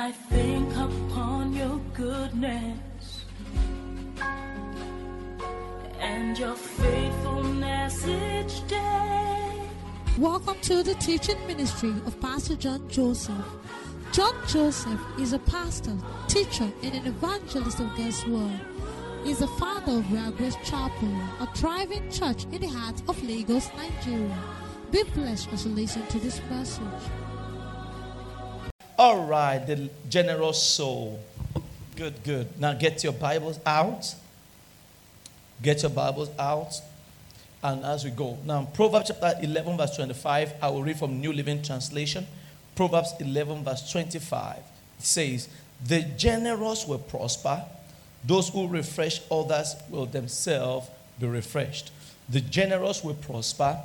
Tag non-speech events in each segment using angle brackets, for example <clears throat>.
I think upon your goodness and your faithfulness each day. Welcome to the teaching ministry of Pastor John Joseph. John Joseph is a pastor, teacher, and an evangelist of God's Word. He is the father of Real Grace Chapel, a thriving church in the heart of Lagos, Nigeria. Be blessed as you listen to this message. All right, the generous soul. Good, good. Now get your Bibles out. Get your Bibles out. And as we go. Now, Proverbs chapter 11, verse 25, I will read from New Living Translation. Proverbs 11, verse 25. Says, The generous will prosper, those who refresh others will themselves be refreshed. The generous will prosper,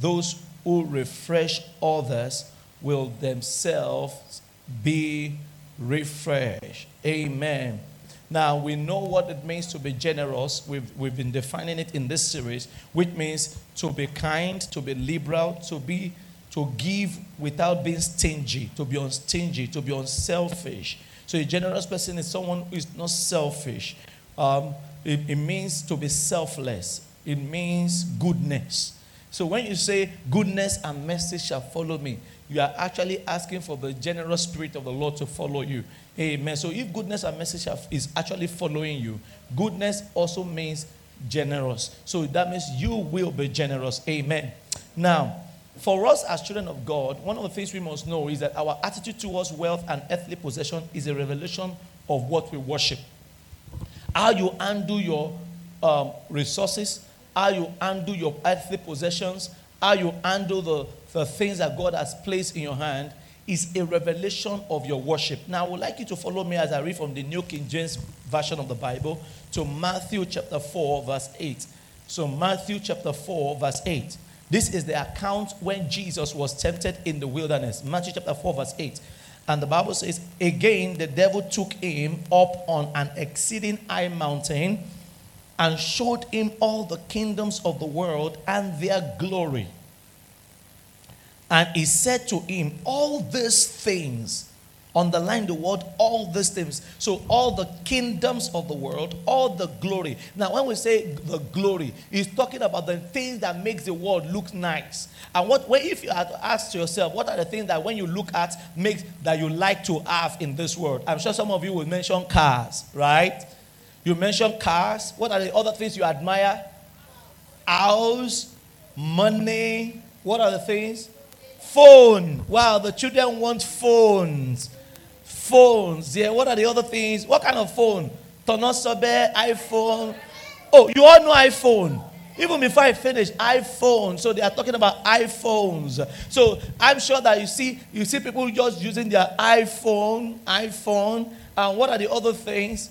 those who refresh others will themselves be refreshed. Amen. Now, we know what it means to be generous. We've, we've been defining it in this series, which means to be kind, to be liberal, to be to give without being stingy, to be unstingy, to be unselfish. So a generous person is someone who is not selfish. Um, it, it means to be selfless. It means goodness. So when you say goodness and mercy shall follow me, you are actually asking for the generous spirit of the Lord to follow you. Amen. So if goodness and mercy is actually following you, goodness also means generous. So that means you will be generous. Amen. Now, for us as children of God, one of the things we must know is that our attitude towards wealth and earthly possession is a revelation of what we worship. How you handle your um, resources, how you handle your earthly possessions, how you handle the, the things that God has placed in your hand is a revelation of your worship. Now, I would like you to follow me as I read from the New King James Version of the Bible to Matthew chapter 4, verse 8. So, Matthew chapter 4, verse 8. This is the account when Jesus was tempted in the wilderness. Matthew chapter 4, verse 8. And the Bible says, Again, the devil took him up on an exceeding high mountain and showed him all the kingdoms of the world and their glory. And he said to him, All these things Underline the word all these things. So, all the kingdoms of the world, all the glory. Now, when we say the glory, he's talking about the things that makes the world look nice. And what if you had to ask yourself, what are the things that when you look at makes that you like to have in this world? I'm sure some of you will mention cars, right? You mention cars. What are the other things you admire? House, money. What are the things? Phone. Wow, the children want phones phones. Yeah, what are the other things? What kind of phone? Tonosobe, iPhone. Oh, you all know iPhone. Even before I finish, iPhone. So they are talking about iPhones. So I'm sure that you see, you see people just using their iPhone, iPhone. And what are the other things?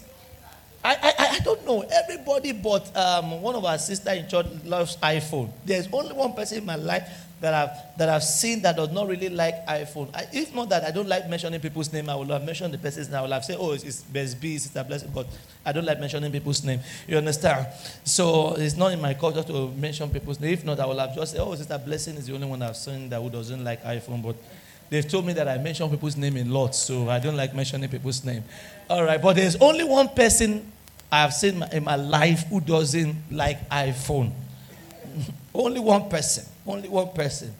I, I, I don't know. Everybody but um, one of our sisters in church loves iPhone. There's only one person in my life that I've, that I've seen that does not really like iPhone. I, if not that I don't like mentioning people's name, I will have mentioned the person's name. I will have said, oh, it's, it's Best B, Sister Blessing, but I don't like mentioning people's name. You understand? So it's not in my culture to mention people's name. If not, I will have just said, oh, Sister Blessing is the only one I've seen that who doesn't like iPhone. But they've told me that I mention people's name in lots, so I don't like mentioning people's name. All right, but there's only one person I've seen in my life who doesn't like iPhone. <laughs> only one person. Only one person.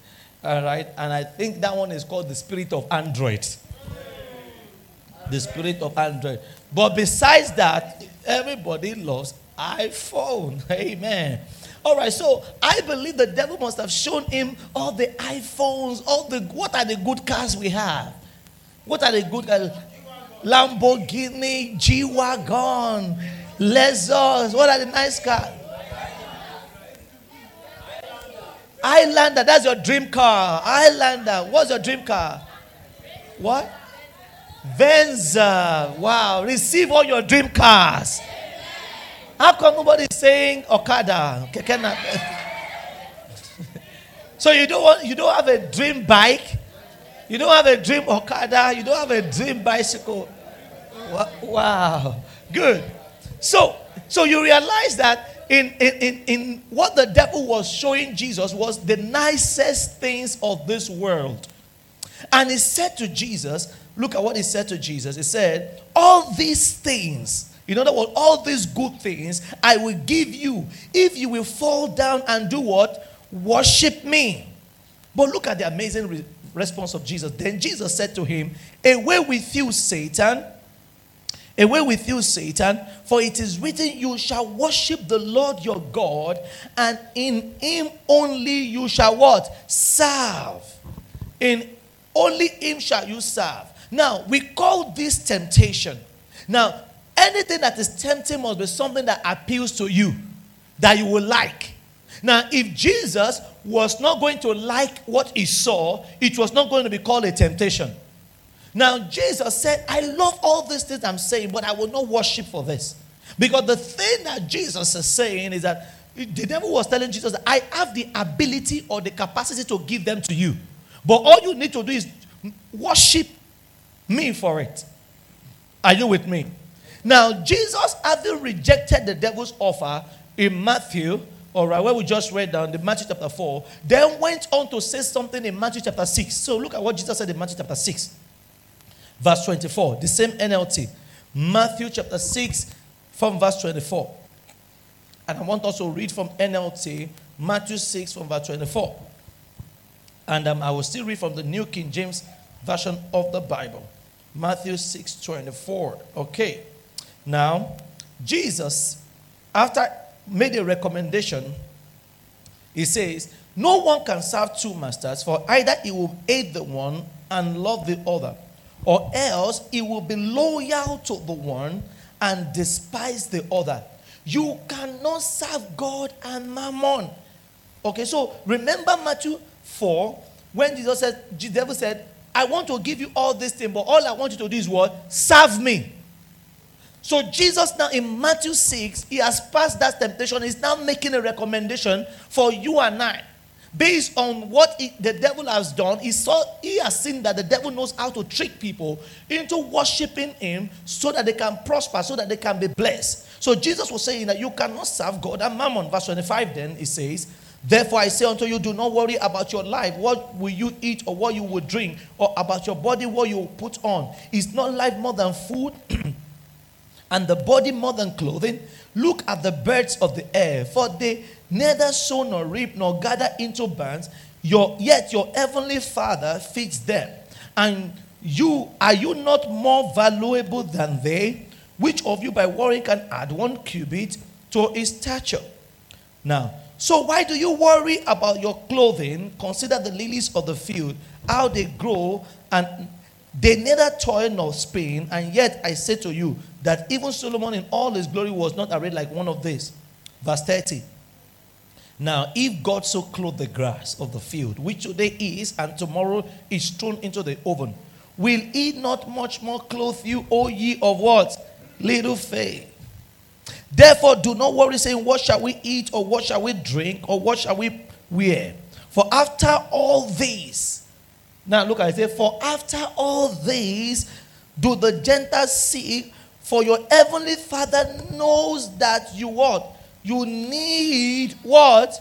All right. And I think that one is called the spirit of Android. The spirit of Android. But besides that, everybody loves iPhone. <laughs> Amen. All right, so I believe the devil must have shown him all the iPhones, all the what are the good cars we have? What are the good cars? Lamborghini, G Wagon, Lexus. What are the nice cars? Highlander, that's your dream car. Highlander, what's your dream car? What? Venza. Wow. Receive all your dream cars. How come nobody is saying Okada? <laughs> so you don't want you don't have a dream bike? You don't have a dream Okada? You don't have a dream bicycle? Wow. Good. So so you realize that in, in, in, what the devil was showing Jesus was the nicest things of this world. And he said to Jesus, look at what he said to Jesus. He said, All these things, in other words, all these good things I will give you if you will fall down and do what? Worship me. But look at the amazing re- response of Jesus. Then Jesus said to him, Away with you, Satan. Away with you, Satan, for it is written, You shall worship the Lord your God, and in him only you shall what? Serve. In only him shall you serve. Now, we call this temptation. Now, anything that is tempting must be something that appeals to you, that you will like. Now, if Jesus was not going to like what he saw, it was not going to be called a temptation. Now, Jesus said, I love all these things I'm saying, but I will not worship for this. Because the thing that Jesus is saying is that the devil was telling Jesus, I have the ability or the capacity to give them to you. But all you need to do is worship me for it. Are you with me? Now, Jesus, having rejected the devil's offer in Matthew, all right, where we just read down the Matthew chapter 4, then went on to say something in Matthew chapter 6. So look at what Jesus said in Matthew chapter 6. Verse 24, the same NLT. Matthew chapter 6 from verse 24. And I want also read from NLT, Matthew 6 from verse 24. And um, I will still read from the New King James Version of the Bible. Matthew 6 24. Okay. Now, Jesus, after made a recommendation, he says, No one can serve two masters, for either he will hate the one and love the other, or else he will be loyal to the one and despise the other. You cannot serve God and mammon. Okay, so remember Matthew 4 when Jesus said, the devil said, I want to give you all this thing, but all I want you to do is what? Serve me. So Jesus now in Matthew 6, he has passed that temptation. He's now making a recommendation for you and I. Based on what he- the devil has done, he saw he has seen that the devil knows how to trick people into worshiping him so that they can prosper, so that they can be blessed. So Jesus was saying that you cannot serve God and mammon. Verse 25 then he says, Therefore I say unto you, do not worry about your life, what will you eat or what you will drink, or about your body, what you will put on. Is not life more than food? <clears throat> and the body more than clothing. Look at the birds of the air, for they neither sow nor reap nor gather into barns, your, yet your heavenly Father feeds them. And you are you not more valuable than they? Which of you by worrying can add one cubit to his stature? Now, so why do you worry about your clothing? Consider the lilies of the field, how they grow, and they neither toil nor spin. And yet I say to you that even Solomon in all his glory was not arrayed like one of these. Verse 30. Now, if God so clothed the grass of the field, which today is and tomorrow is thrown into the oven, will he not much more clothe you, O ye of what? Little faith. Therefore, do not worry, saying, What shall we eat, or what shall we drink, or what shall we wear? For after all these, now look, I say, For after all these do the Gentiles seek, for your heavenly Father knows that you what? You need what?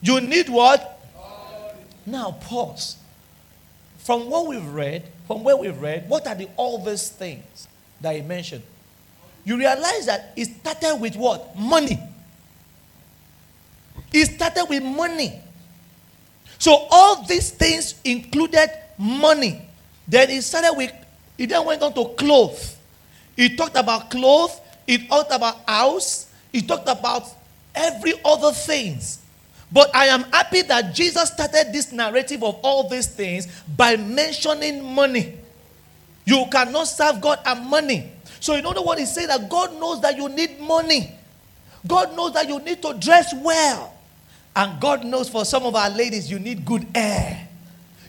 You need what? Now pause. From what we've read, from where we've read, what are the these things that he mentioned? You realize that it started with what? Money. It started with money. So all these things included money. Then it started with, it then went on to clothes. He talked about clothes. It talked about house. It talked about every other things. But I am happy that Jesus started this narrative of all these things by mentioning money. You cannot serve God and money. So, you know what he said? That God knows that you need money. God knows that you need to dress well. And God knows for some of our ladies, you need good hair.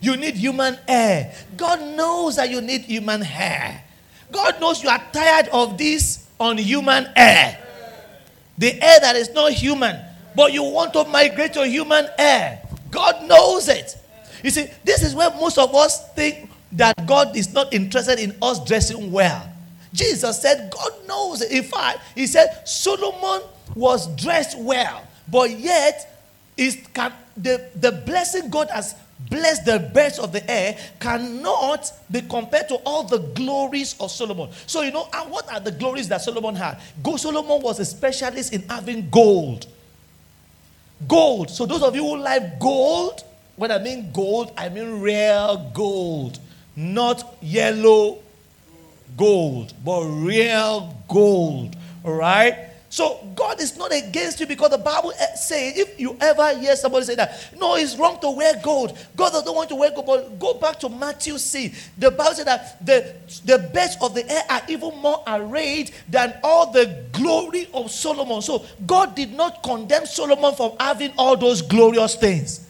You need human hair. God knows that you need human hair. God knows you are tired of this unhuman air. The air that is not human, but you want to migrate to human air. God knows it. You see, this is where most of us think that God is not interested in us dressing well. Jesus said, God knows it. In fact, he said Solomon was dressed well, but yet is can, the, the blessing God has bless the birds of the air cannot be compared to all the glories of Solomon. So, you know, and what are the glories that Solomon had? Go Solomon was a specialist in having gold. Gold. So, those of you who like gold, when I mean gold, I mean real gold, not yellow gold, but real gold. All right? So God is not against you because the Bible eh, says if you ever hear somebody say that, no, it's wrong to wear gold. God doesn't want to wear gold. But go back to Matthew C. The Bible said that the, the birds of the air are even more arrayed than all the glory of Solomon. So God did not condemn Solomon from having all those glorious things.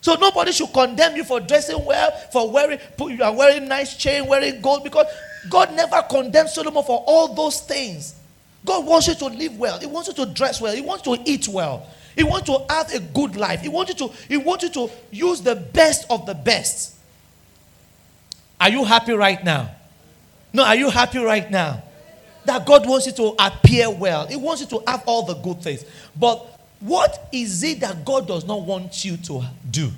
So nobody should condemn you for dressing well, for wearing you are wearing nice chain, wearing gold, because God never condemned Solomon for all those things. God wants you to live well. He wants you to dress well. He wants you to eat well. He wants to have a good life. He wants you to, he wants you to use the best of the best. Are you happy right now? No, are you happy right now? That God wants you to appear well. He wants you to have all the good things. But what is it that God does not want you to do?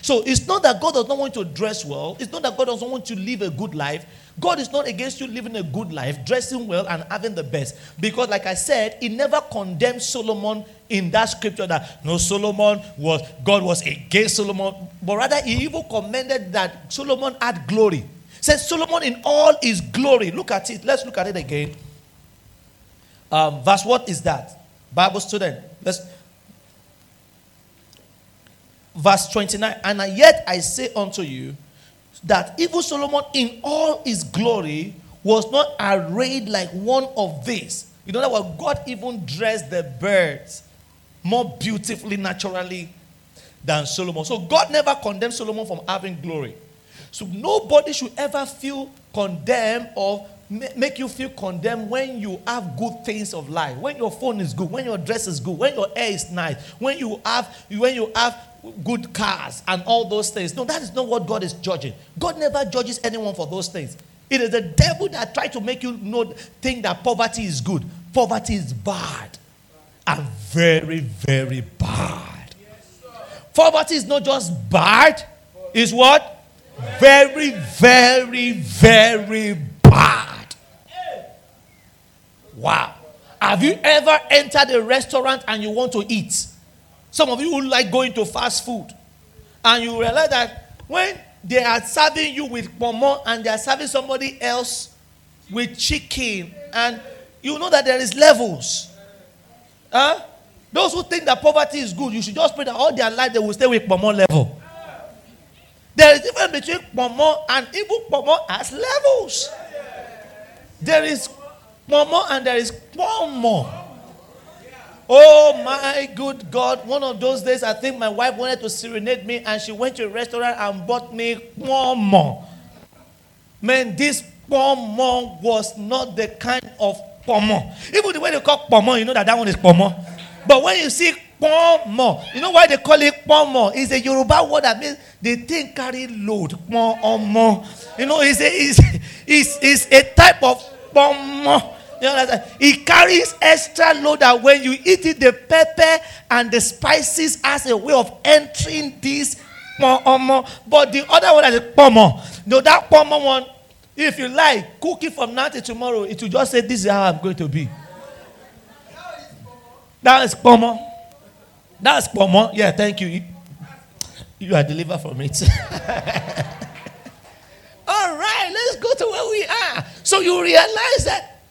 So it's not that God does not want you to dress well. It's not that God doesn't want you to live a good life. God is not against you living a good life, dressing well, and having the best. Because, like I said, He never condemned Solomon in that scripture that no Solomon was God was against Solomon, but rather He even commended that Solomon had glory. Says Solomon in all his glory. Look at it. Let's look at it again. Um, verse what is that? Bible student. Let's verse 29. And yet I say unto you that even Solomon in all his glory was not arrayed like one of these. You know that God even dressed the birds more beautifully, naturally than Solomon. So God never condemned Solomon from having glory. So nobody should ever feel condemned or make you feel condemned when you have good things of life. When your phone is good, when your dress is good, when your hair is nice, when you have when you have good cars and all those things. No, that is not what God is judging. God never judges anyone for those things. It is the devil that tries to make you know think that poverty is good. Poverty is bad. And very, very bad. Poverty is not just bad, it's what? Very, very, very bad. Wow. Have you ever entered a restaurant and you want to eat? Some of you like going to fast food, and you realize that when they are serving you with pomo and they are serving somebody else with chicken, and you know that there is levels. Huh? Those who think that poverty is good, you should just pray that all their life they will stay with pomo level. There is difference between pomo and even pomo as levels. There is pomo and there is one more. Oh my good God. One of those days, I think my wife wanted to serenade me and she went to a restaurant and bought me one more. Man, this pomo was not the kind of pomo. Even the way they call pomo, you know that that one is pomo. But when you see pomo, you know why they call it pomo? It's a Yoruba word that means the thing carry load. Pomo. You know, it's a, it's, it's, it's a type of pomo. You understand? It carries extra load that when you eat it, the pepper and the spices as a way of entering this pomo. But the other one is pomo. No, that pomo one, if you like, cook it from now to tomorrow, it will just say, This is how I'm going to be. That is pomo. That's pomo. Yeah, thank you. You are delivered from it. <laughs> All right, let's go to where we are. So you realize that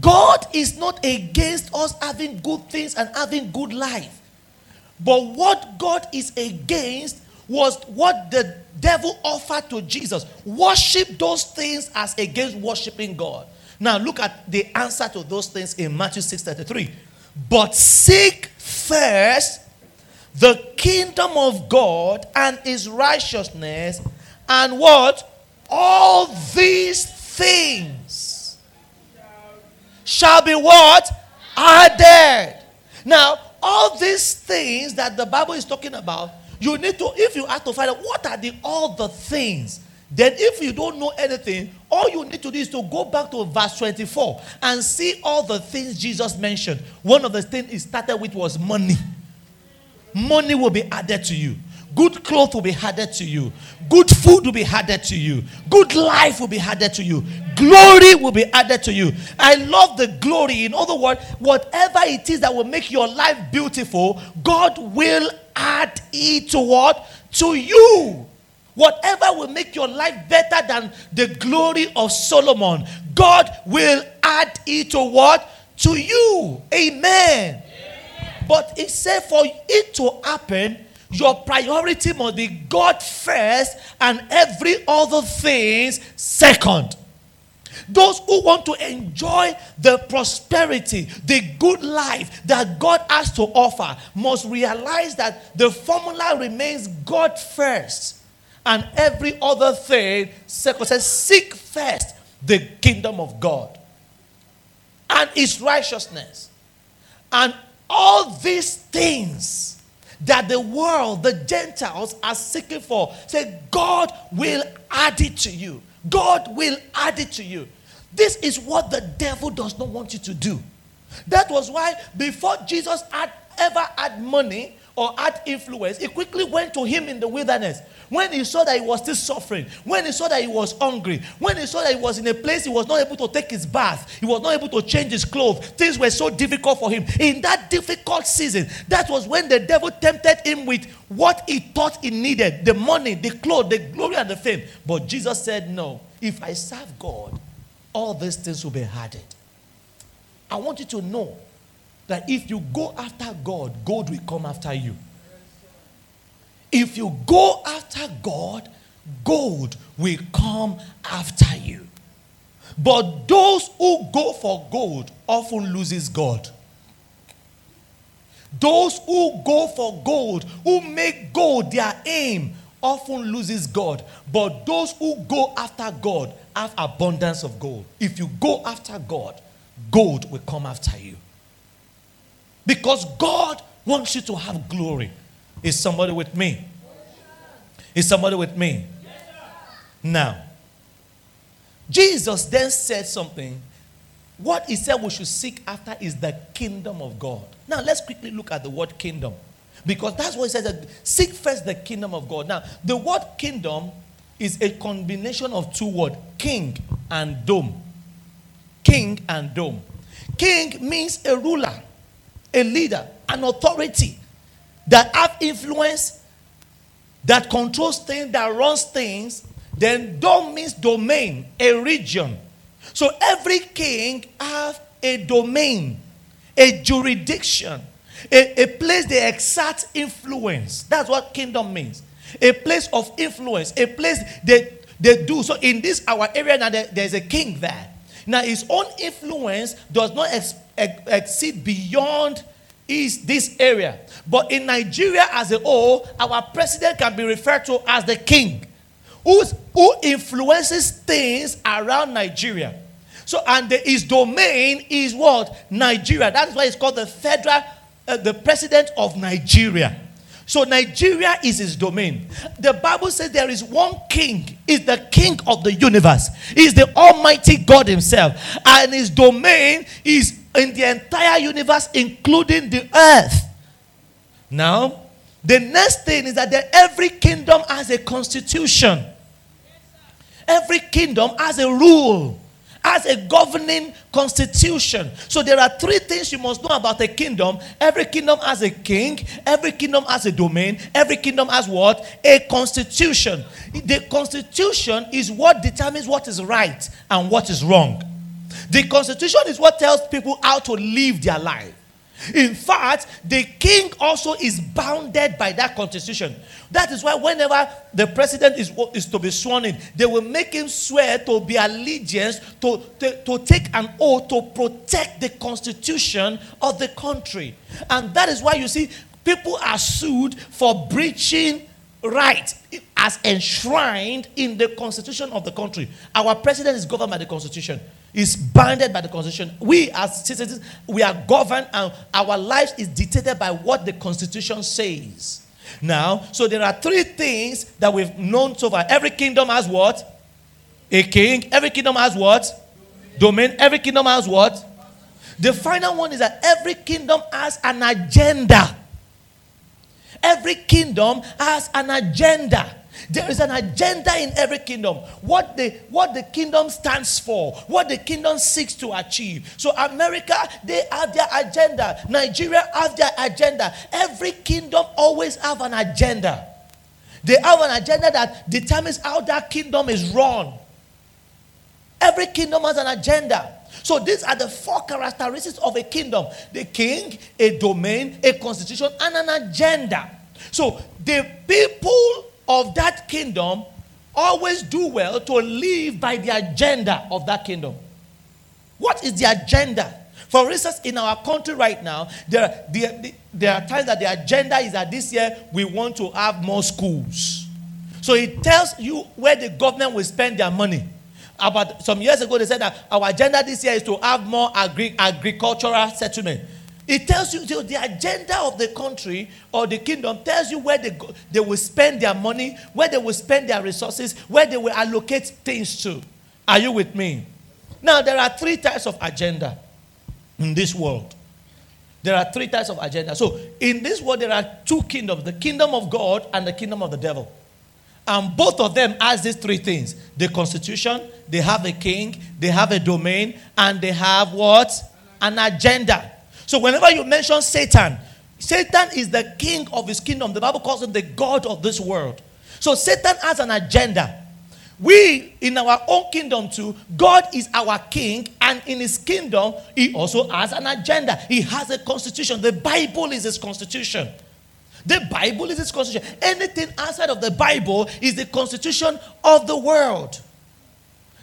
God is not against us having good things and having good life. But what God is against was what the devil offered to Jesus. Worship those things as against worshiping God. Now look at the answer to those things in Matthew 6:33. But seek first the kingdom of God and his righteousness, and what? All these things shall be what? Added. Now, all these things that the Bible is talking about, you need to, if you have to find out what are the all the things, then if you don't know anything, all you need to do is to go back to verse 24 and see all the things Jesus mentioned. One of the things he started with was money. money will be added to you. Good clothes will be added to you. Good food will be added to you. Good life will be added to you. Glory will be added to you. I love the glory. In other words, whatever it is that will make your life beautiful, God will add it to what? To you. Whatever will make your life better than the glory of Solomon, God will add it to what? To you. Amen. Amen. But it said for it to happen, your priority must be God first and every other things second. Those who want to enjoy the prosperity, the good life that God has to offer, must realize that the formula remains God first and every other thing second. Says, seek first the kingdom of God and his righteousness. And all these things that the world, the Gentiles are seeking for, say, God will add it to you. God will add it to you. This is what the devil does not want you to do. That was why before Jesus had ever had money or had influence, he quickly went to him in the wilderness. When he saw that he was still suffering, when he saw that he was hungry, when he saw that he was in a place he was not able to take his bath, he was not able to change his clothes, things were so difficult for him. In that difficult season, that was when the devil tempted him with what he thought he needed the money, the clothes, the glory, and the fame. But Jesus said, No, if I serve God, all these things will be added. I want you to know that if you go after God, God will come after you. If you go after God, gold will come after you. But those who go for gold often loses God. Those who go for gold, who make gold their aim, often loses God. But those who go after God have abundance of gold. If you go after God, gold will come after you. Because God wants you to have glory. Is somebody with me? Is somebody with me? Now, Jesus then said something. What he said we should seek after is the kingdom of God. Now, let's quickly look at the word kingdom. Because that's what he says seek first the kingdom of God. Now, the word kingdom is a combination of two words king and dome. King and dome. King means a ruler, a leader, an authority that have influence, that controls things, that runs things. Then dome means domain, a region. So every king have a domain, a jurisdiction, a, a place they exert influence. That's what kingdom means. A place of influence, a place they, they do. So in this our area now, there, there's a king there. Now his own influence does not exceed beyond is this area. But in Nigeria as a whole, our president can be referred to as the king, who's, who influences things around Nigeria. So, and the, his domain is what? Nigeria. That's why it's called the federal, uh, the president of Nigeria. So Nigeria is his domain. The Bible says there is one king, is the king of the universe. Is the almighty God himself. And his domain is in the entire universe, including the earth. Now, the next thing is that every kingdom has a constitution. Every kingdom has a rule, has a governing constitution. So there are three things you must know about a kingdom. Every kingdom has a king, every kingdom has a domain, every kingdom has what? A constitution. The constitution is what determines what is right and what is wrong. The constitution is what tells people how to live their life. In fact, the king also is bounded by that constitution. That is why whenever the president is, is to be sworn in, they will make him swear to be allegiance, to, to, to take an oath to protect the constitution of the country. And that is why you see people are sued for breaching right as enshrined in the constitution of the country. Our president is governed by the constitution. Is bounded by the constitution. We as citizens, we are governed and our life is dictated by what the constitution says. Now, so there are three things that we've known so far. Every kingdom has what? A king. Every kingdom has what? Domain. Every kingdom has what? The final one is that every kingdom has an agenda. Every kingdom has an agenda. There is an agenda in every kingdom. What the what the kingdom stands for, what the kingdom seeks to achieve. So America, they have their agenda. Nigeria have their agenda. Every kingdom always have an agenda. They have an agenda that determines how that kingdom is run. Every kingdom has an agenda. So these are the four characteristics of a kingdom the king, a domain, a constitution, and an agenda. So the people of that kingdom always do well to live by the agenda of that kingdom. What is the agenda? For instance, in our country right now, there, there, there are times that the agenda is that this year we want to have more schools. So it tells you where the government will spend their money. About some years ago, they said that our agenda this year is to have more agri- agricultural settlement. It tells you the agenda of the country or the kingdom tells you where they, go, they will spend their money, where they will spend their resources, where they will allocate things to. Are you with me? Now, there are three types of agenda in this world. There are three types of agenda. So, in this world, there are two kingdoms the kingdom of God and the kingdom of the devil. And both of them has these three things the constitution, they have a king, they have a domain, and they have what? An agenda. So whenever you mention Satan, Satan is the king of his kingdom. The Bible calls him the God of this world. So Satan has an agenda. We, in our own kingdom too, God is our king, and in his kingdom, he also has an agenda. He has a constitution. The Bible is his constitution. The Bible is its constitution. Anything outside of the Bible is the constitution of the world.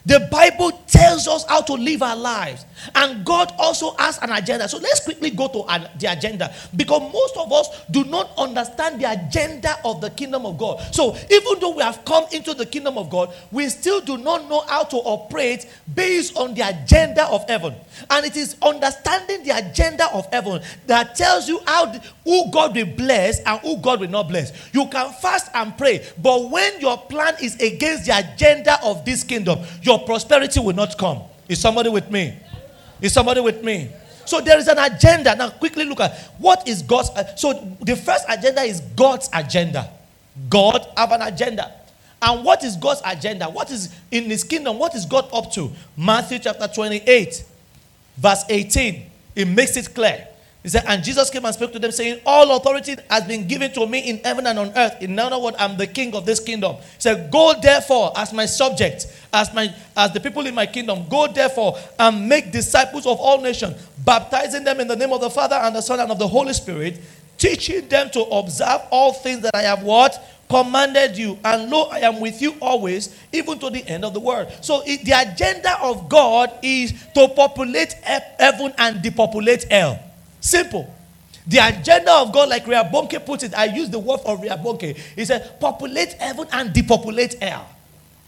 The Bible tells us how to live our lives. And God also has an agenda. So let's quickly go to the agenda because most of us do not understand the agenda of the kingdom of God. So even though we have come into the kingdom of God, we still do not know how to operate based on the agenda of heaven. And it is understanding the agenda of heaven that tells you how who God will bless and who God will not bless. You can fast and pray, but when your plan is against the agenda of this kingdom, your prosperity will not come. Is somebody with me? Is somebody with me? So there is an agenda. Now, quickly look at what is God's. Uh, so the first agenda is God's agenda. God have an agenda. And what is God's agenda? What is in His kingdom? What is God up to? Matthew chapter 28, verse 18. It makes it clear. He said, and Jesus came and spoke to them, saying, All authority has been given to me in heaven and on earth. In other words, I'm the king of this kingdom. He said, Go therefore as my subject, as my as the people in my kingdom, go therefore and make disciples of all nations, baptizing them in the name of the Father and the Son and of the Holy Spirit, teaching them to observe all things that I have what? Commanded you. And lo, I am with you always, even to the end of the world. So the agenda of God is to populate heaven and depopulate hell. Simple. The agenda of God, like Reinhard Bonnke put it, I use the word for Reinhard He said, populate heaven and depopulate hell.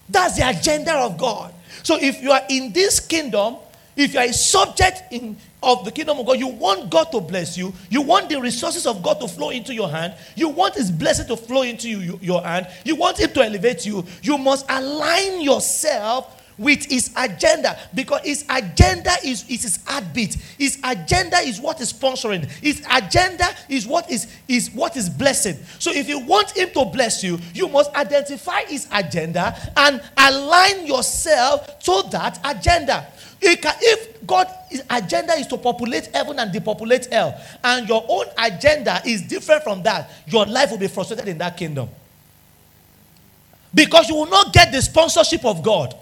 That's the agenda of God. So if you are in this kingdom, if you are a subject in, of the kingdom of God, you want God to bless you, you want the resources of God to flow into your hand, you want His blessing to flow into you, your hand, you want Him to elevate you, you must align yourself with his agenda because his agenda is, is his heartbeat. His agenda is what is sponsoring. His agenda is what is, is what is blessing. So if you want him to bless you, you must identify his agenda and align yourself to that agenda. If God's agenda is to populate heaven and depopulate hell, and your own agenda is different from that, your life will be frustrated in that kingdom. Because you will not get the sponsorship of God.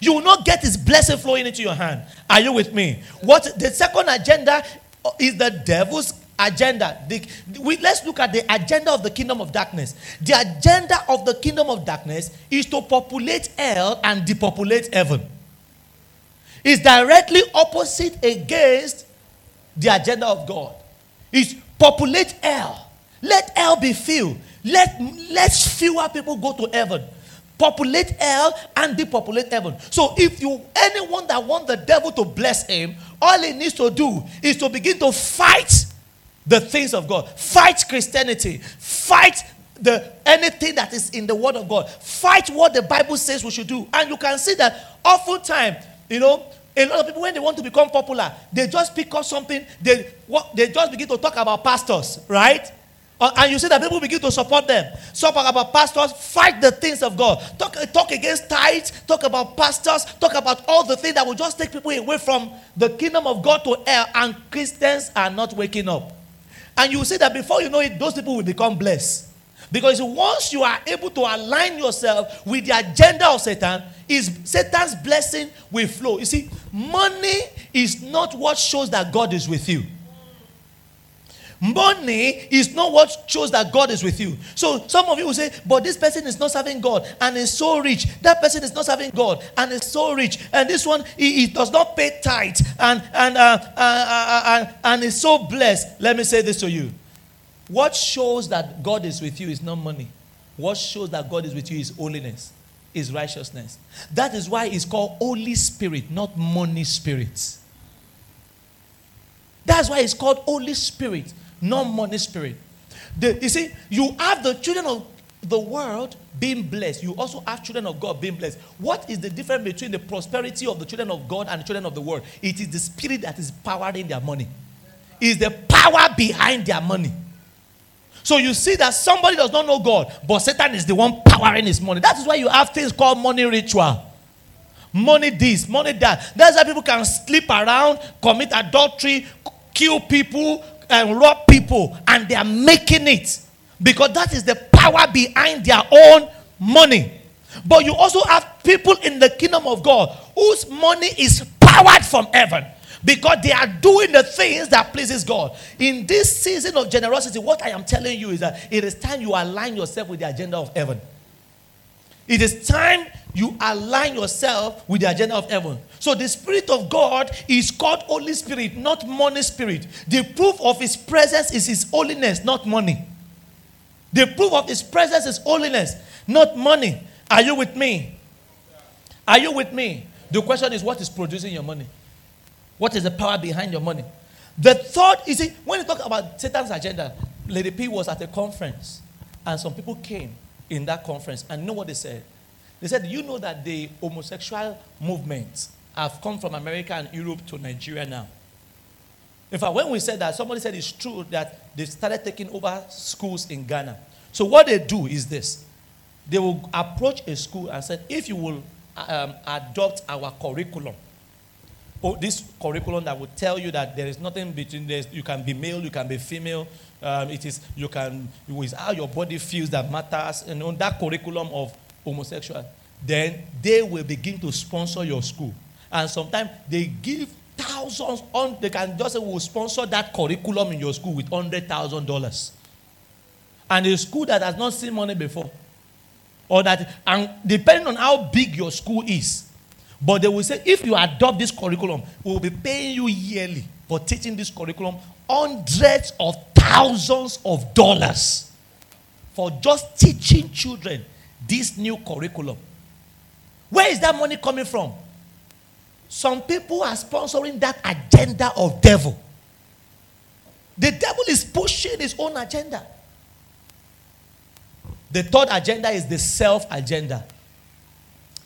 You will not get his blessing flowing into your hand. Are you with me? What the second agenda is the devil's agenda. The, we, let's look at the agenda of the kingdom of darkness. The agenda of the kingdom of darkness is to populate hell and depopulate heaven. It's directly opposite against the agenda of God. It's populate hell. Let hell be filled. Let, let fewer people go to heaven populate hell and depopulate heaven. So if you anyone that want the devil to bless him, all he needs to do is to begin to fight the things of God. Fight Christianity. Fight the anything that is in the word of God. Fight what the Bible says we should do. And you can see that oftentimes, you know, a lot of people when they want to become popular, they just pick up something, they what they just begin to talk about pastors, right? Uh, and you see that people begin to support them. Talk about pastors, fight the things of God. Talk, talk against tithes, talk about pastors, talk about all the things that will just take people away from the kingdom of God to hell. And Christians are not waking up. And you see that before you know it, those people will become blessed. Because once you are able to align yourself with the agenda of Satan, is Satan's blessing will flow. You see, money is not what shows that God is with you. Money is not what shows that God is with you. So some of you will say, but this person is not serving God and is so rich. That person is not serving God and is so rich. And this one, he, he does not pay tithes and, and, uh, uh, uh, uh, and is so blessed. Let me say this to you. What shows that God is with you is not money. What shows that God is with you is holiness, is righteousness. That is why it's called Holy Spirit, not money spirits. That's why it's called Holy Spirit, not money spirit. The, you see, you have the children of the world being blessed. You also have children of God being blessed. What is the difference between the prosperity of the children of God and the children of the world? It is the spirit that is powering their money. It is the power behind their money. So you see that somebody does not know God, but Satan is the one powering his money. That is why you have things called money ritual. Money this, money that. That's why people can sleep around, commit adultery, kill people, and rob people, and they are making it because that is the power behind their own money. But you also have people in the kingdom of God whose money is powered from heaven because they are doing the things that pleases God. In this season of generosity, what I am telling you is that it is time you align yourself with the agenda of heaven. It is time you align yourself with the agenda of heaven. So the Spirit of God is called Holy Spirit, not money spirit. The proof of His presence is His holiness, not money. The proof of His presence is holiness, not money. Are you with me? Are you with me? The question is, what is producing your money? What is the power behind your money? The thought, is when you talk about Satan's agenda, Lady P was at a conference, and some people came in that conference, and know what they said? They said, You know that the homosexual movement have come from America and Europe to Nigeria now. In fact, when we said that, somebody said it's true that they started taking over schools in Ghana. So what they do is this: they will approach a school and say, "If you will um, adopt our curriculum, oh, this curriculum that will tell you that there is nothing between this, you can be male, you can be female. Um, it is you can it is how your body feels that matters. You know that curriculum of homosexual. Then they will begin to sponsor your school, and sometimes they give thousands on. They can just say, "We'll sponsor that curriculum in your school with hundred thousand dollars." And a school that has not seen money before, or that, and depending on how big your school is, but they will say, if you adopt this curriculum, we will be paying you yearly for teaching this curriculum hundreds of thousands of dollars for just teaching children this new curriculum. Where is that money coming from? Some people are sponsoring that agenda of devil. The devil is pushing his own agenda. The third agenda is the self agenda.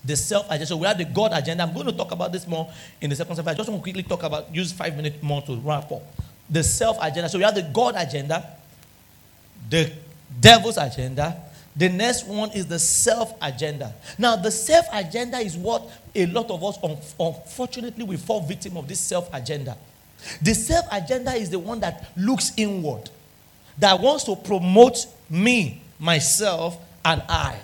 The self agenda. So we have the God agenda. I'm going to talk about this more in the second service. I just want to quickly talk about, use five minutes more to wrap up. The self agenda. So we have the God agenda, the devil's agenda. The next one is the self agenda. Now, the self agenda is what a lot of us, unfortunately, we fall victim of this self agenda. The self agenda is the one that looks inward, that wants to promote me, myself, and I.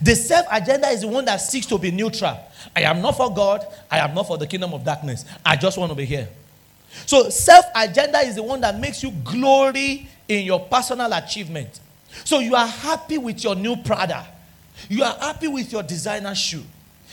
The self agenda is the one that seeks to be neutral. I am not for God, I am not for the kingdom of darkness. I just want to be here. So, self agenda is the one that makes you glory in your personal achievement. So, you are happy with your new Prada, you are happy with your designer shoe,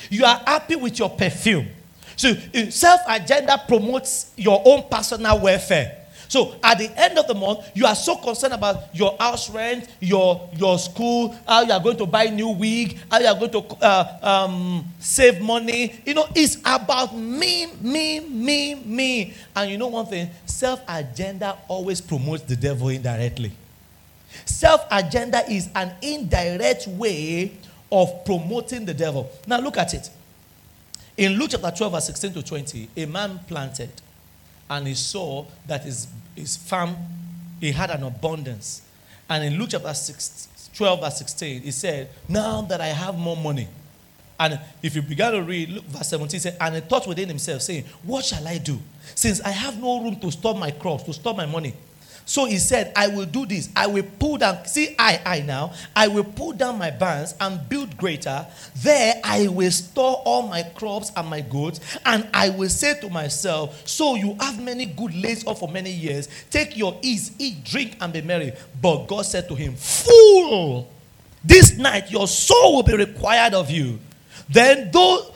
you are happy with your perfume. So, self agenda promotes your own personal welfare. So at the end of the month, you are so concerned about your house rent, your, your school, how you are going to buy new wig, how you are going to uh, um, save money. You know, it's about me, me, me, me. And you know one thing? Self agenda always promotes the devil indirectly. Self agenda is an indirect way of promoting the devil. Now look at it. In Luke chapter 12, verse 16 to 20, a man planted and he saw that his, his farm he had an abundance. And in Luke chapter 6, 12, verse 16, he said, Now that I have more money. And if you begin to read, look, verse 17 said, And he thought within himself, saying, What shall I do? Since I have no room to store my crops, to store my money. So he said, I will do this. I will pull down, see, I, I now, I will pull down my barns and build greater. There I will store all my crops and my goods. And I will say to myself, So you have many good lays up for many years. Take your ease, eat, drink, and be merry. But God said to him, Fool, this night your soul will be required of you. Then, though,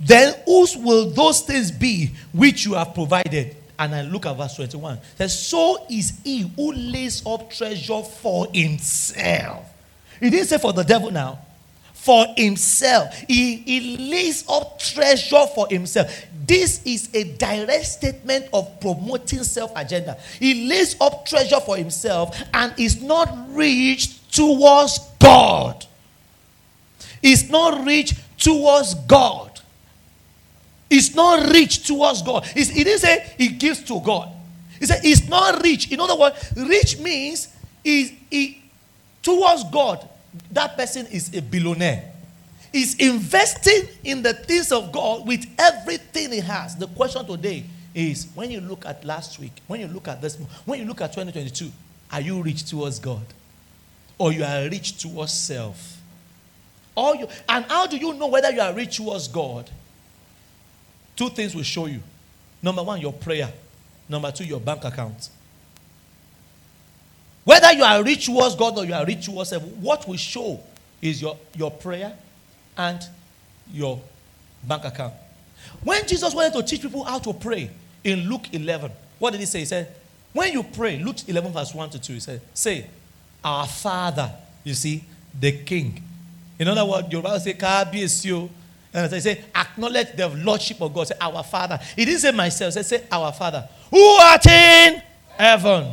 then whose will those things be which you have provided? And I look at verse 21. It says, So is he who lays up treasure for himself. He didn't say for the devil now. For himself. He, he lays up treasure for himself. This is a direct statement of promoting self agenda. He lays up treasure for himself and is not reached towards God. Is not reached towards God. It's not rich towards God. It's, he didn't say he gives to God. He said it's not rich. In other words, rich means is towards God. That person is a billionaire. Is investing in the things of God with everything he has. The question today is when you look at last week, when you look at this, when you look at 2022, are you rich towards God? Or you are rich towards self? Or you, and how do you know whether you are rich towards God? Two things will show you. Number one, your prayer. Number two, your bank account. Whether you are rich towards God or you are rich towards self, what will show is your, your prayer and your bank account. When Jesus wanted to teach people how to pray in Luke 11, what did he say? He said, When you pray, Luke 11, verse 1 to 2, he said, Say, Our Father, you see, the King. In other words, your Bible say, And they say, acknowledge the lordship of God. Say, our Father. He didn't say myself. Say, say, our Father. Who art in heaven.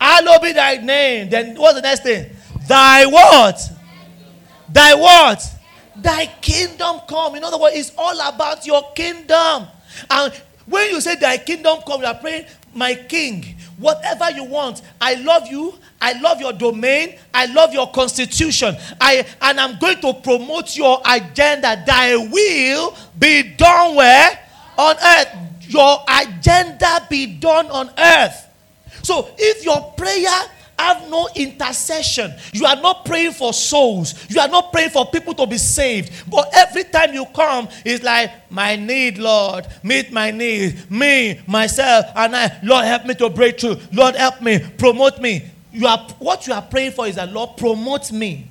Hallowed be thy name. Then what's the next thing? Thy what? Thy what? Thy kingdom come. In other words, it's all about your kingdom. And when you say thy kingdom come, you are praying, my king, whatever you want. I love you. I love your domain. I love your constitution. I and I'm going to promote your agenda. Thy will be done where? On earth. Your agenda be done on earth. So if your prayer have no intercession. You are not praying for souls. You are not praying for people to be saved. But every time you come, it's like, my need, Lord, meet my need. Me, myself, and I. Lord, help me to break through. Lord, help me, promote me. You are what you are praying for is that Lord, promote me.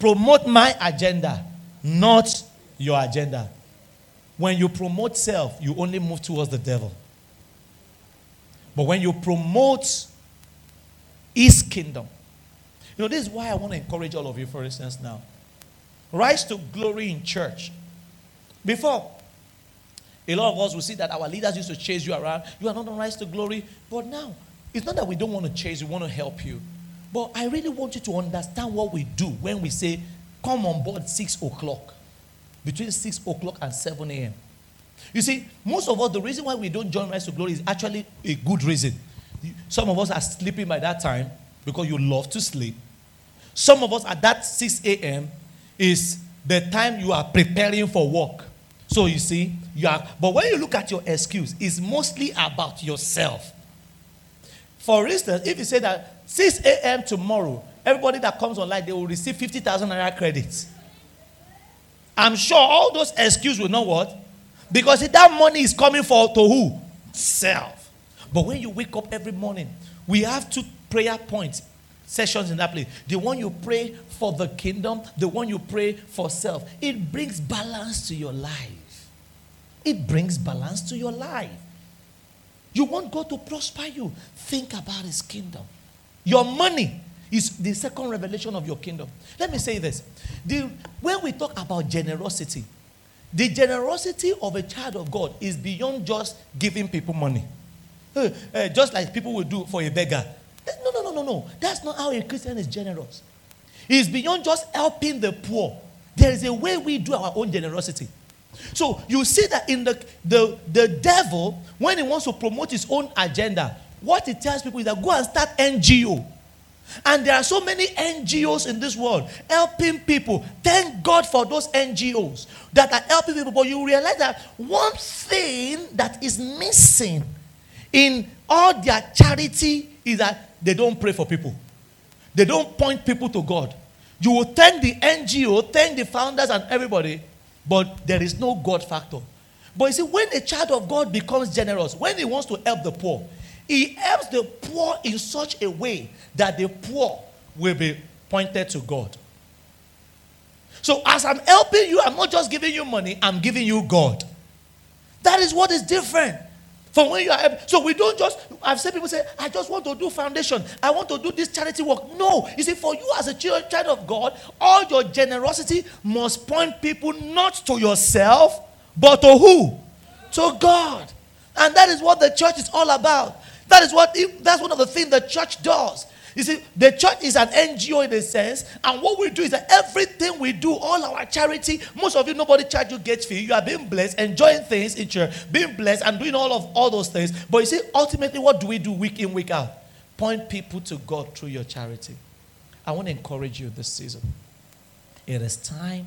Promote my agenda, not your agenda. When you promote self, you only move towards the devil. But when you promote his kingdom. You know, this is why I want to encourage all of you, for instance, now. Rise to glory in church. Before, a lot of us will see that our leaders used to chase you around. You are not on rise to glory. But now, it's not that we don't want to chase, we want to help you. But I really want you to understand what we do when we say, come on board 6 o'clock. Between 6 o'clock and 7 a.m. You see, most of us, the reason why we don't join Rise to Glory is actually a good reason. Some of us are sleeping by that time because you love to sleep. Some of us at that 6 a.m. is the time you are preparing for work. So you see, you are, but when you look at your excuse, it's mostly about yourself. For instance, if you say that 6 a.m. tomorrow, everybody that comes online, they will receive 50,000 naira credits. I'm sure all those excuses will know what? Because that money is coming for to who? Self. But when you wake up every morning, we have two prayer points sessions in that place. The one you pray for the kingdom, the one you pray for self. It brings balance to your life. It brings balance to your life. You want God to prosper you, think about his kingdom. Your money is the second revelation of your kingdom. Let me say this. The, when we talk about generosity, the generosity of a child of God is beyond just giving people money. Uh, <laughs> just like people will do for a beggar. No, no, no, no, no. That's not how a Christian is generous. It's beyond just helping the poor. There is a way we do our own generosity. So you see that in the, the, the devil, when he wants to promote his own agenda, what he tells people is that go and start NGO. And there are so many NGOs in this world helping people. Thank God for those NGOs that are helping people. But you realize that one thing that is missing in all their charity is that they don't pray for people. They don't point people to God. You will thank the NGO, thank the founders and everybody, but there is no God factor. But you see, when a child of God becomes generous, when he wants to help the poor, he helps the poor in such a way that the poor will be pointed to God. So, as I'm helping you, I'm not just giving you money, I'm giving you God. That is what is different from when you are. So, we don't just, I've seen people say, I just want to do foundation, I want to do this charity work. No, you see, for you as a child of God, all your generosity must point people not to yourself, but to who? To God. And that is what the church is all about. That is what that's one of the things the church does. You see, the church is an NGO in a sense, and what we do is that everything we do, all our charity, most of you, nobody charge you gate fee. You are being blessed, enjoying things in church, being blessed, and doing all of all those things. But you see, ultimately, what do we do week in, week out? Point people to God through your charity. I want to encourage you this season. It is time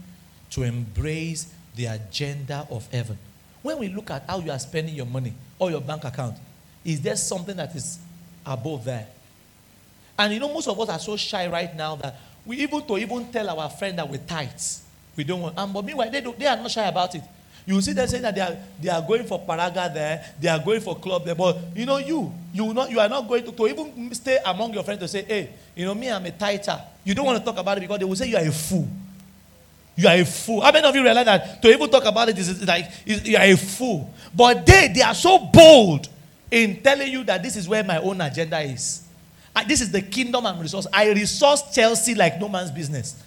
to embrace the agenda of heaven. When we look at how you are spending your money or your bank account, is there something that is above there? And you know, most of us are so shy right now that we even to even tell our friend that we're tithes. We don't want. And but meanwhile, they, do, they are not shy about it. You see them saying that they are, they are going for paraga there, they are going for club there. But you know, you you not you are not going to, to even stay among your friends to say, hey, you know, me, I'm a tither. You don't want to talk about it because they will say you are a fool. You are a fool. How many of you realize that to even talk about it is like you are a fool? But they they are so bold in telling you that this is where my own agenda is. This is the kingdom and resource. I resource Chelsea like no man's business.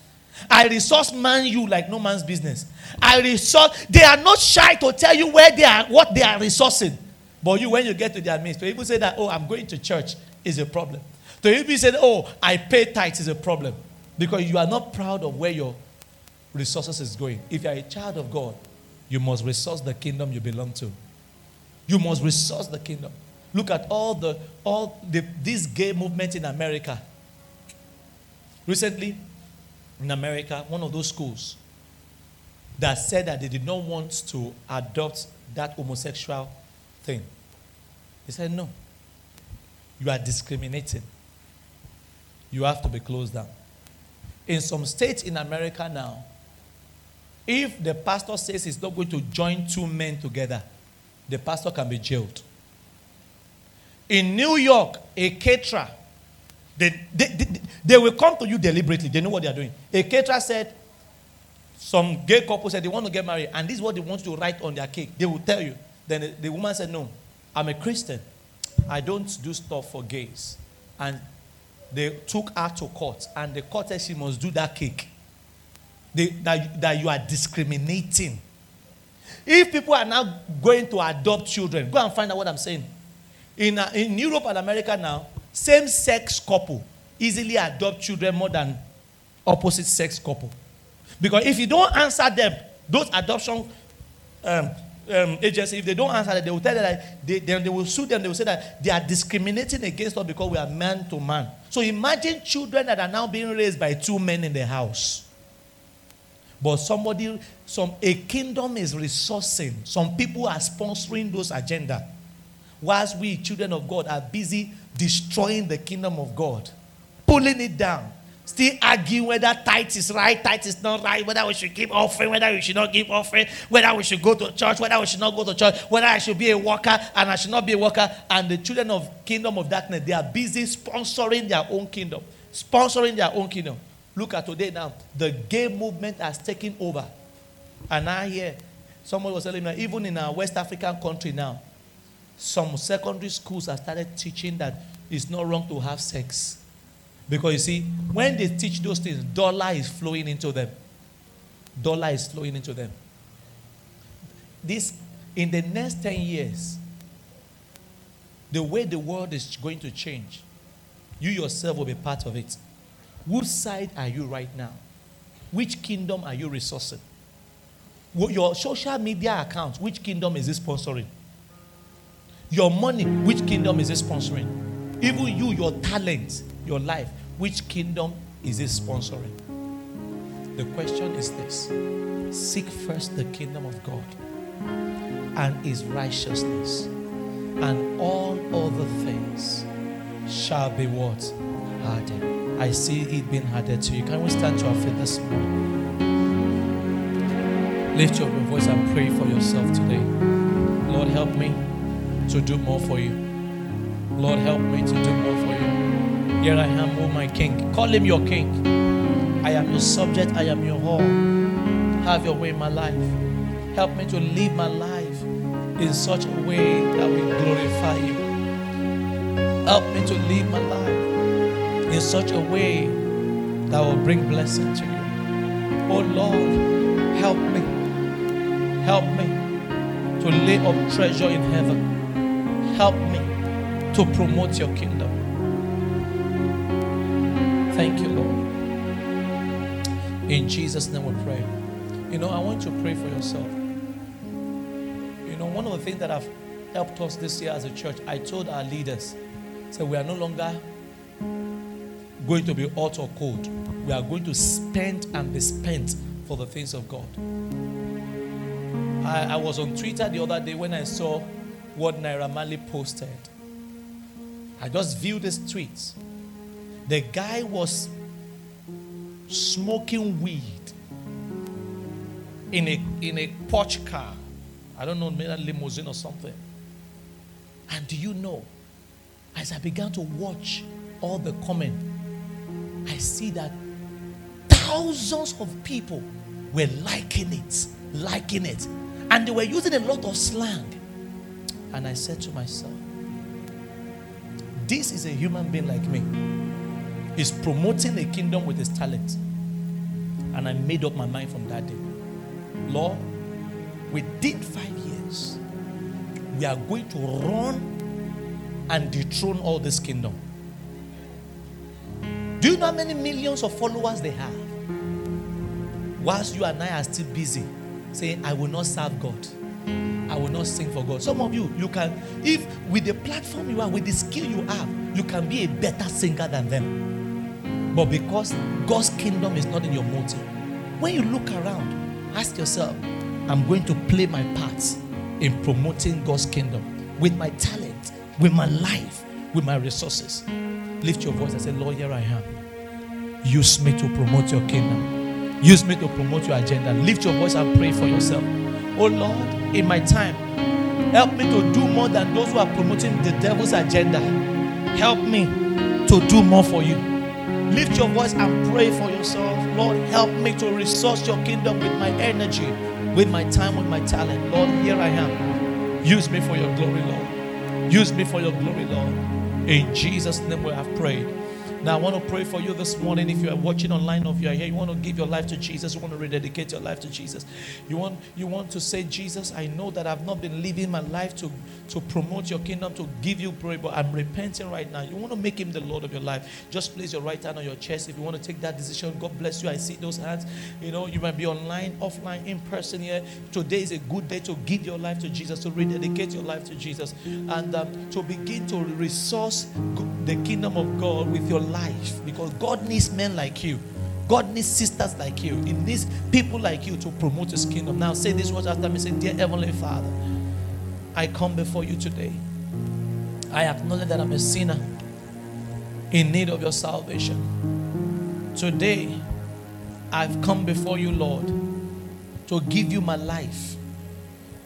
I resource Man U like no man's business. I resource. They are not shy to tell you where they are, what they are resourcing. But you, when you get to their midst, even say that, oh, I'm going to church is a problem. To even say, oh, I pay tithes is a problem. Because you are not proud of where your resources is going. If you are a child of God, you must resource the kingdom you belong to. You must resource the kingdom. Look at all the all the this gay movement in America. Recently, in America, one of those schools that said that they did not want to adopt that homosexual thing. They said, no. You are discriminating. You have to be closed down. In some states in America now, if the pastor says he's not going to join two men together, the pastor can be jailed. In New York, a caterer, they, they, they, they, will come to you deliberately. They know what they are doing. A caterer said, some gay couple said they want to get married, and this is what they want to write on their cake. They will tell you. Then the, woman said, No, I'm a Christian. I don't do stuff for gays. And they took her to court, and the court said she must do that cake. They, that, that you are discriminating. If people are now going to adopt children, go and find out what I'm saying. In, uh, in Europe and America now, same sex couple easily adopt children more than opposite sex couple. Because if you don't answer them, those adoption um, um, agencies, if they don't answer them, they will tell them that they, they, they will sue them. They will say that they are discriminating against us because we are man to man. So imagine children that are now being raised by two men in the house. But somebody, some a kingdom is resourcing. Some people are sponsoring those agenda. Whilst we, children of God, are busy destroying the kingdom of God, pulling it down, still arguing whether tithe is right, tithe is not right, whether we should give offering, whether we should not give offering, whether we should go to church, whether we should not go to church, whether I should be a worker and I should not be a worker. And the children of kingdom of darkness, they are busy sponsoring their own kingdom, sponsoring their own kingdom. Look at today now. The gay movement has taken over. And I hear someone was telling me, even in our West African country now, some secondary schools have started teaching that it's not wrong to have sex. Because you see, when they teach those things, dollar is flowing into them. Dollar is flowing into them. This, in the next 10 years, the way the world is going to change, you yourself will be part of it. Which side are you right now? Which kingdom are you resourcing? Your social media account, which kingdom is this sponsoring? Your money, which kingdom is it sponsoring? Even you, your talent, your life, which kingdom is it sponsoring? The question is this Seek first the kingdom of God and his righteousness, and all other things shall be what? Added. I see it being added to you. Can we stand to our feet this morning? Lift your voice and pray for yourself today. Lord, help me to do more for you. Lord, help me to do more for you. Here I am, oh my King. Call him your King. I am your subject, I am your all. Have your way in my life. Help me to live my life in such a way that will glorify you. Help me to live my life in such a way that will bring blessing to you. Oh Lord, help me. Help me to lay up treasure in heaven. Help me to promote your kingdom. Thank you, Lord. In Jesus' name we pray. You know, I want you to pray for yourself. You know, one of the things that have helped us this year as a church, I told our leaders, so we are no longer going to be hot or cold. We are going to spend and be spent for the things of God. I, I was on Twitter the other day when I saw what Naira posted. I just viewed this tweet. The guy was smoking weed in a in a Porsche car. I don't know, maybe a limousine or something. And do you know, as I began to watch all the comment, I see that thousands of people were liking it, liking it. And they were using a lot of slang. And I said to myself, this is a human being like me. He's promoting a kingdom with his talent. And I made up my mind from that day. Lord, within five years, we are going to run and dethrone all this kingdom. Do you know how many millions of followers they have? Whilst you and I are still busy saying, I will not serve God. I will not sing for God. Some of you, you can, if with the platform you are, with the skill you have, you can be a better singer than them. But because God's kingdom is not in your motive, when you look around, ask yourself, I'm going to play my part in promoting God's kingdom with my talent, with my life, with my resources. Lift your voice and say, Lord, here I am. Use me to promote your kingdom. Use me to promote your agenda. Lift your voice and pray for yourself. Oh Lord, in my time, help me to do more than those who are promoting the devil's agenda. Help me to do more for you. Lift your voice and pray for yourself. Lord, help me to resource your kingdom with my energy, with my time, with my talent. Lord, here I am. Use me for your glory, Lord. Use me for your glory, Lord. In Jesus' name we have prayed. Now, I want to pray for you this morning. If you are watching online or if you are here, you want to give your life to Jesus, you want to rededicate your life to Jesus. You want, you want to say, Jesus, I know that I've not been living my life to, to promote your kingdom, to give you praise, but I'm repenting right now. You want to make him the Lord of your life. Just place your right hand on your chest if you want to take that decision. God bless you. I see those hands. You know, you might be online, offline, in person here. Today is a good day to give your life to Jesus, to rededicate your life to Jesus, and um, to begin to resource the kingdom of God with your life because God needs men like you. God needs sisters like you. He needs people like you to promote His kingdom. Now, say this words after me. Say, Dear Heavenly Father, I come before you today. I acknowledge that I'm a sinner in need of your salvation. Today, I've come before you, Lord, to give you my life,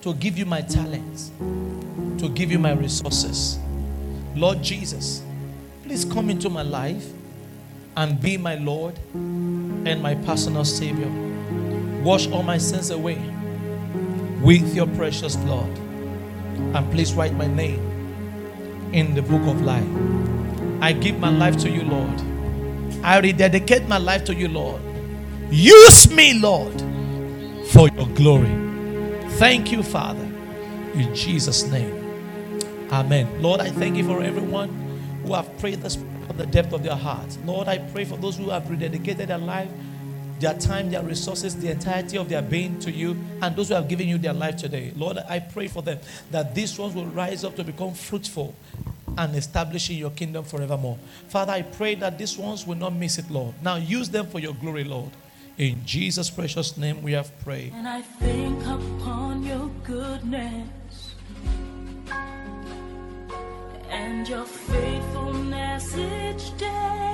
to give you my talents, to give you my resources. Lord Jesus, please come into my life and be my Lord and my personal Savior. Wash all my sins away with your precious blood. And please write my name in the book of life. I give my life to you, Lord. I rededicate my life to you, Lord. Use me, Lord, for your glory. Thank you, Father. In Jesus' name. Amen. Lord, I thank you for everyone who have prayed this from the depth of their hearts. Lord, I pray for those who have rededicated their life their time, their resources, the entirety of their being to you, and those who have given you their life today. Lord, I pray for them that these ones will rise up to become fruitful and establishing your kingdom forevermore. Father, I pray that these ones will not miss it, Lord. Now use them for your glory, Lord. In Jesus' precious name we have prayed. And I think upon your goodness and your faithfulness each day.